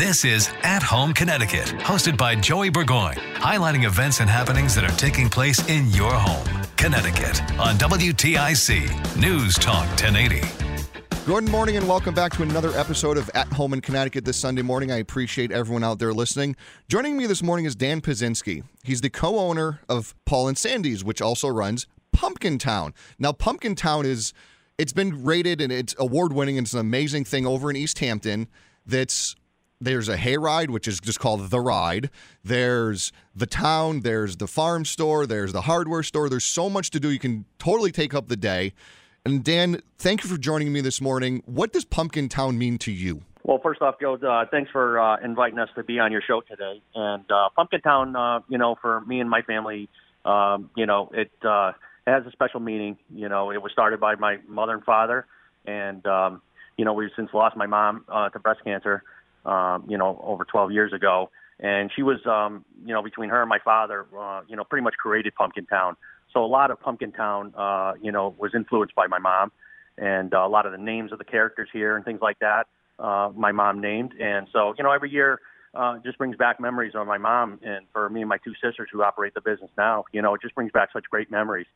This is At Home Connecticut, hosted by Joey Burgoyne, highlighting events and happenings that are taking place in your home, Connecticut, on WTIC News Talk 1080. Good morning and welcome back to another episode of At Home in Connecticut this Sunday morning. I appreciate everyone out there listening. Joining me this morning is Dan Pawczynski. He's the co-owner of Paul and Sandy's, which also runs Pumpkin Town. Now, Pumpkin Town is it's been rated and it's award winning and it's an amazing thing over in East Hampton that's there's a hayride, which is just called the ride. There's the town. There's the farm store. There's the hardware store. There's so much to do. You can totally take up the day. And Dan, thank you for joining me this morning. What does Pumpkin Town mean to you? Well, first off, Joe, uh, thanks for uh, inviting us to be on your show today. And uh, Pumpkin Town, uh, you know, for me and my family, um, you know, it uh, has a special meaning. You know, it was started by my mother and father, and um, you know, we've since lost my mom uh, to breast cancer um, you know, over 12 years ago. And she was, um, you know, between her and my father, uh, you know, pretty much created Pumpkin Town. So a lot of Pumpkin Town, uh, you know, was influenced by my mom, and uh, a lot of the names of the characters here and things like that, uh, my mom named. And so, you know, every year uh, just brings back memories of my mom, and for me and my two sisters who operate the business now, you know, it just brings back such great memories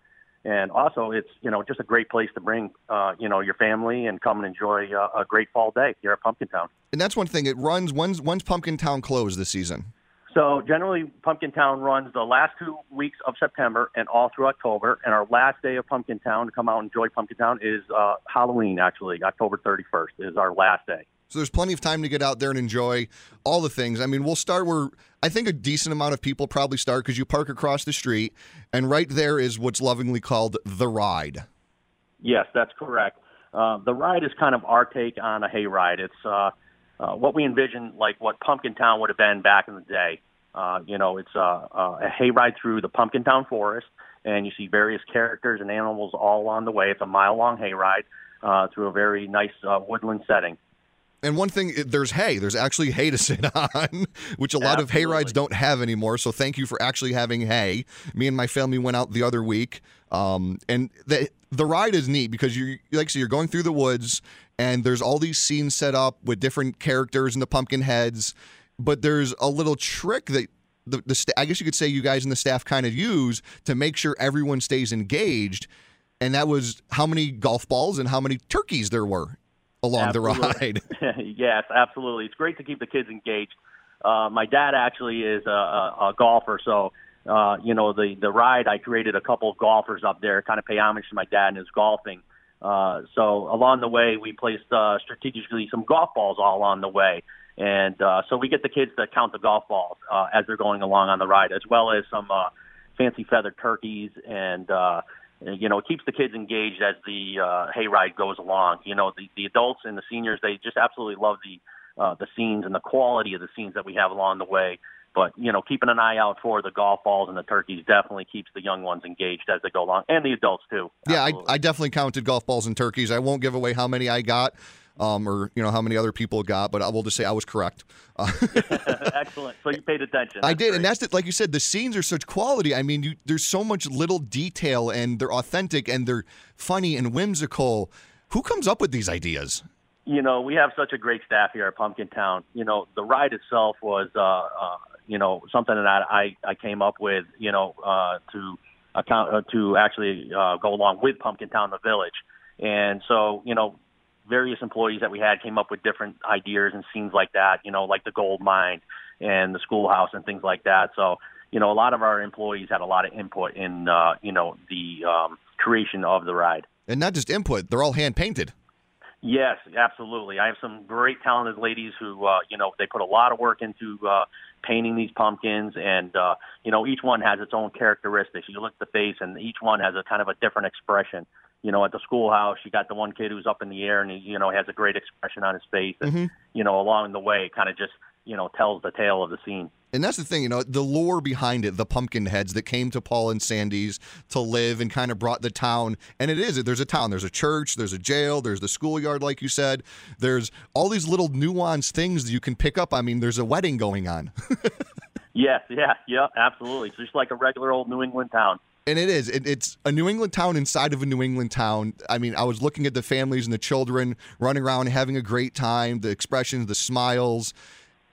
and also it's you know just a great place to bring uh, you know your family and come and enjoy uh, a great fall day here at Pumpkin Town. And that's one thing. It runs when's when's Pumpkin Town closed this season? So generally, Pumpkin Town runs the last two weeks of September and all through October. And our last day of Pumpkin Town to come out and enjoy Pumpkin Town is uh, Halloween. Actually, October 31st is our last day. So there's plenty of time to get out there and enjoy all the things. I mean, we'll start where I think a decent amount of people probably start because you park across the street, and right there is what's lovingly called the ride. Yes, that's correct. Uh, the ride is kind of our take on a hayride. It's uh, uh, what we envision, like what Pumpkin Town would have been back in the day. Uh, you know, it's uh, uh, a hayride through the Pumpkin Town forest, and you see various characters and animals all along the way. It's a mile long hayride uh, through a very nice uh, woodland setting. And one thing, there's hay. There's actually hay to sit on, which a lot Absolutely. of hay rides don't have anymore. So thank you for actually having hay. Me and my family went out the other week, um, and the the ride is neat because you like so you're going through the woods, and there's all these scenes set up with different characters and the pumpkin heads. But there's a little trick that the, the I guess you could say you guys and the staff kind of use to make sure everyone stays engaged. And that was how many golf balls and how many turkeys there were along absolutely. the ride. yes, absolutely. It's great to keep the kids engaged. Uh, my dad actually is a, a, a golfer, so uh, you know the the ride. I created a couple of golfers up there, kind of pay homage to my dad and his golfing. Uh, so along the way, we placed uh, strategically some golf balls all along the way, and uh, so we get the kids to count the golf balls uh, as they're going along on the ride, as well as some uh, fancy feathered turkeys and. Uh, you know, it keeps the kids engaged as the uh, hayride goes along. You know, the, the adults and the seniors, they just absolutely love the uh, the scenes and the quality of the scenes that we have along the way. But you know, keeping an eye out for the golf balls and the turkeys definitely keeps the young ones engaged as they go along, and the adults too. Yeah, I, I definitely counted golf balls and turkeys. I won't give away how many I got um, or you know how many other people got, but I will just say I was correct. Excellent. So you paid attention. That's I did, great. and that's the, like you said, the scenes are such quality. I mean, you, there's so much little detail, and they're authentic, and they're funny and whimsical. Who comes up with these ideas? You know, we have such a great staff here at Pumpkin Town. You know, the ride itself was, uh, uh, you know, something that I I came up with. You know, uh, to account uh, to actually uh, go along with Pumpkin Town, the village. And so, you know, various employees that we had came up with different ideas and scenes like that, you know, like the gold mine and the schoolhouse and things like that. So, you know, a lot of our employees had a lot of input in, uh, you know, the um, creation of the ride. And not just input, they're all hand painted. Yes, absolutely. I have some great talented ladies who, uh, you know, they put a lot of work into uh, painting these pumpkins, and uh, you know, each one has its own characteristics. You look at the face, and each one has a kind of a different expression you know, at the schoolhouse, you got the one kid who's up in the air and he, you know, has a great expression on his face. And, mm-hmm. you know, along the way, it kind of just you know tells the tale of the scene. And that's the thing, you know, the lore behind it, the pumpkin heads that came to Paul and Sandy's to live and kind of brought the town. And it is, there's a town, there's a church, there's a jail, there's the schoolyard, like you said. There's all these little nuanced things that you can pick up. I mean, there's a wedding going on. yes, yeah, yeah, absolutely. It's just like a regular old New England town. And it is. It, it's a New England town inside of a New England town. I mean, I was looking at the families and the children running around having a great time, the expressions, the smiles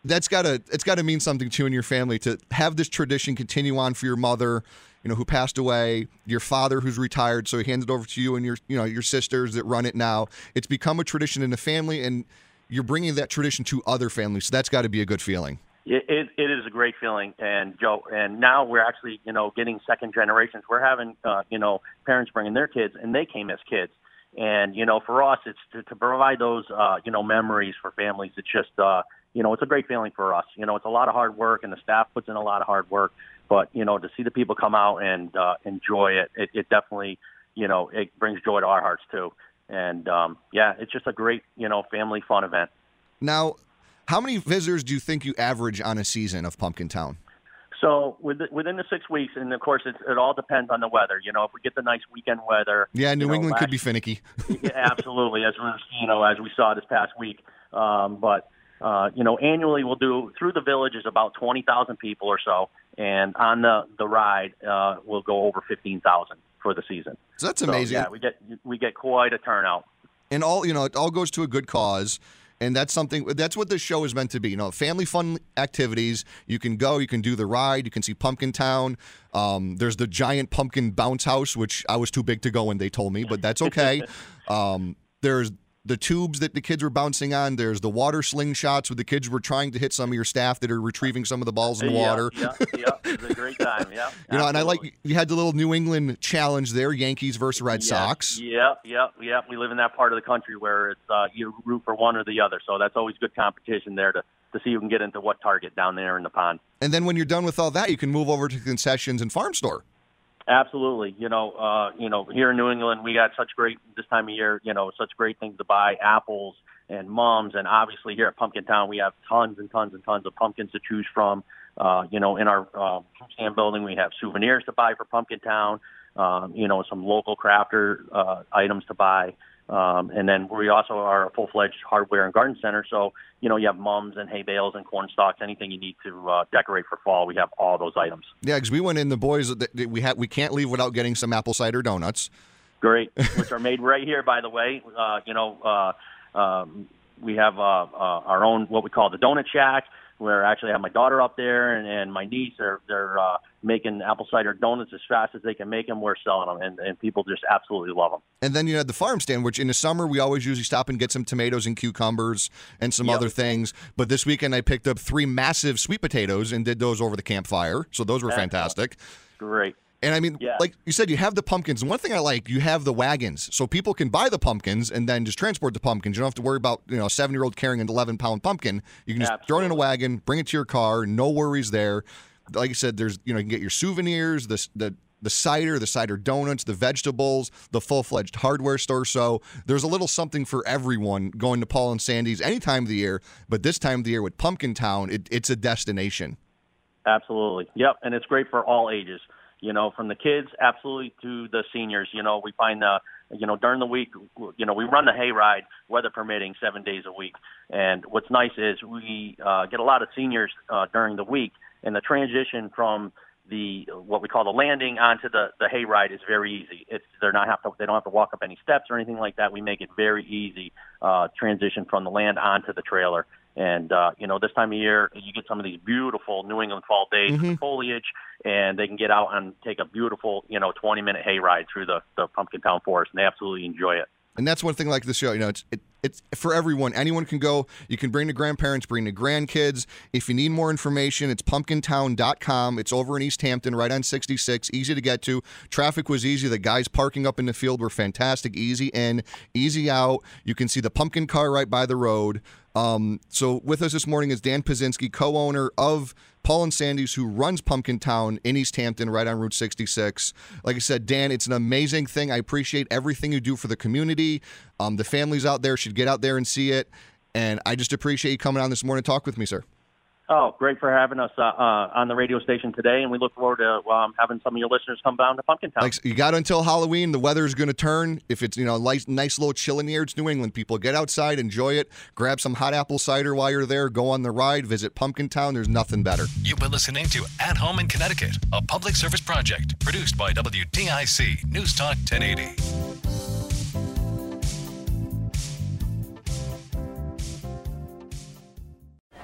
that's got to it's got to mean something to you and your family to have this tradition continue on for your mother you know who passed away your father who's retired so he handed it over to you and your you know your sisters that run it now it's become a tradition in the family and you're bringing that tradition to other families so that's got to be a good feeling it, it, it is a great feeling and joe and now we're actually you know getting second generations we're having uh, you know parents bringing their kids and they came as kids and you know for us it's to, to provide those uh, you know memories for families it's just uh, you know, it's a great feeling for us. You know, it's a lot of hard work, and the staff puts in a lot of hard work. But you know, to see the people come out and uh, enjoy it, it, it definitely, you know, it brings joy to our hearts too. And um, yeah, it's just a great, you know, family fun event. Now, how many visitors do you think you average on a season of Pumpkin Town? So within the six weeks, and of course, it, it all depends on the weather. You know, if we get the nice weekend weather, yeah, New you know, England could be finicky. yeah, absolutely, as we you know, as we saw this past week. Um, but uh, you know, annually we'll do through the village is about 20,000 people or so, and on the the ride uh, we'll go over 15,000 for the season. So that's amazing. So, yeah, we get we get quite a turnout. And all you know, it all goes to a good cause. And that's something. That's what this show is meant to be. You know, family fun activities. You can go. You can do the ride. You can see Pumpkin Town. Um, there's the giant pumpkin bounce house, which I was too big to go when they told me, but that's okay. um, there's the tubes that the kids were bouncing on. There's the water slingshots where the kids were trying to hit some of your staff that are retrieving some of the balls in the yeah, water. Yeah, yeah, it was a great time. Yeah, you know, and I like you had the little New England challenge there, Yankees versus Red yeah, Sox. Yep, yep, yep. We live in that part of the country where it's uh, you root for one or the other, so that's always good competition there to to see who can get into what target down there in the pond. And then when you're done with all that, you can move over to concessions and farm store. Absolutely. You know, uh, you know, here in New England, we got such great this time of year. You know, such great things to buy: apples and mums, and obviously here at Pumpkin Town, we have tons and tons and tons of pumpkins to choose from. Uh, you know, in our uh, stand building, we have souvenirs to buy for Pumpkin Town. Um, you know, some local crafter uh, items to buy. Um, and then we also are a full-fledged hardware and garden center. So, you know, you have mums and hay bales and corn stalks, anything you need to uh, decorate for fall. We have all those items. Yeah, because we went in, the boys, we had, we can't leave without getting some apple cider donuts. Great, which are made right here, by the way. Uh, you know, uh, um, we have uh, uh, our own, what we call the donut shack where I actually have my daughter up there and, and my niece. They're they're uh, making apple cider donuts as fast as they can make them. We're selling them, and, and people just absolutely love them. And then you had the farm stand, which in the summer we always usually stop and get some tomatoes and cucumbers and some yep. other things. But this weekend I picked up three massive sweet potatoes and did those over the campfire. So those were Excellent. fantastic. Great. And I mean, yeah. like you said, you have the pumpkins. And one thing I like, you have the wagons. So people can buy the pumpkins and then just transport the pumpkins. You don't have to worry about, you know, a seven year old carrying an 11 pound pumpkin. You can just Absolutely. throw it in a wagon, bring it to your car, no worries there. Like I said, there's, you know, you can get your souvenirs, the, the, the cider, the cider donuts, the vegetables, the full fledged hardware store. So there's a little something for everyone going to Paul and Sandy's any time of the year. But this time of the year with Pumpkin Town, it, it's a destination. Absolutely. Yep. And it's great for all ages you know, from the kids absolutely to the seniors. You know, we find the, you know, during the week, you know, we run the hayride, weather permitting, seven days a week. And what's nice is we uh, get a lot of seniors uh, during the week, and the transition from the what we call the landing onto the the hayride is very easy. It's they're not have to they don't have to walk up any steps or anything like that. We make it very easy uh, transition from the land onto the trailer. And uh, you know, this time of year, you get some of these beautiful New England fall days mm-hmm. with foliage, and they can get out and take a beautiful, you know, 20 minute hayride through the the Pumpkin Town Forest, and they absolutely enjoy it. And that's one thing like the show. You know, it's it, it's for everyone. Anyone can go. You can bring the grandparents, bring the grandkids. If you need more information, it's pumpkintown.com. It's over in East Hampton, right on 66. Easy to get to. Traffic was easy. The guys parking up in the field were fantastic. Easy in, easy out. You can see the pumpkin car right by the road. Um, so with us this morning is Dan Pawczynski, co-owner of Paul and Sandy's, who runs Pumpkin Town in East Hampton, right on Route 66. Like I said, Dan, it's an amazing thing. I appreciate everything you do for the community. Um, the families out there should get out there and see it. And I just appreciate you coming on this morning to talk with me, sir. Oh, great for having us uh, uh, on the radio station today, and we look forward to um, having some of your listeners come down to Pumpkin Town. Like you got until Halloween. The weather is going to turn. If it's you know nice, nice little chill in the air, it's New England. People get outside, enjoy it. Grab some hot apple cider while you're there. Go on the ride. Visit Pumpkin Town. There's nothing better. You've been listening to At Home in Connecticut, a public service project produced by WTIC News Talk 1080.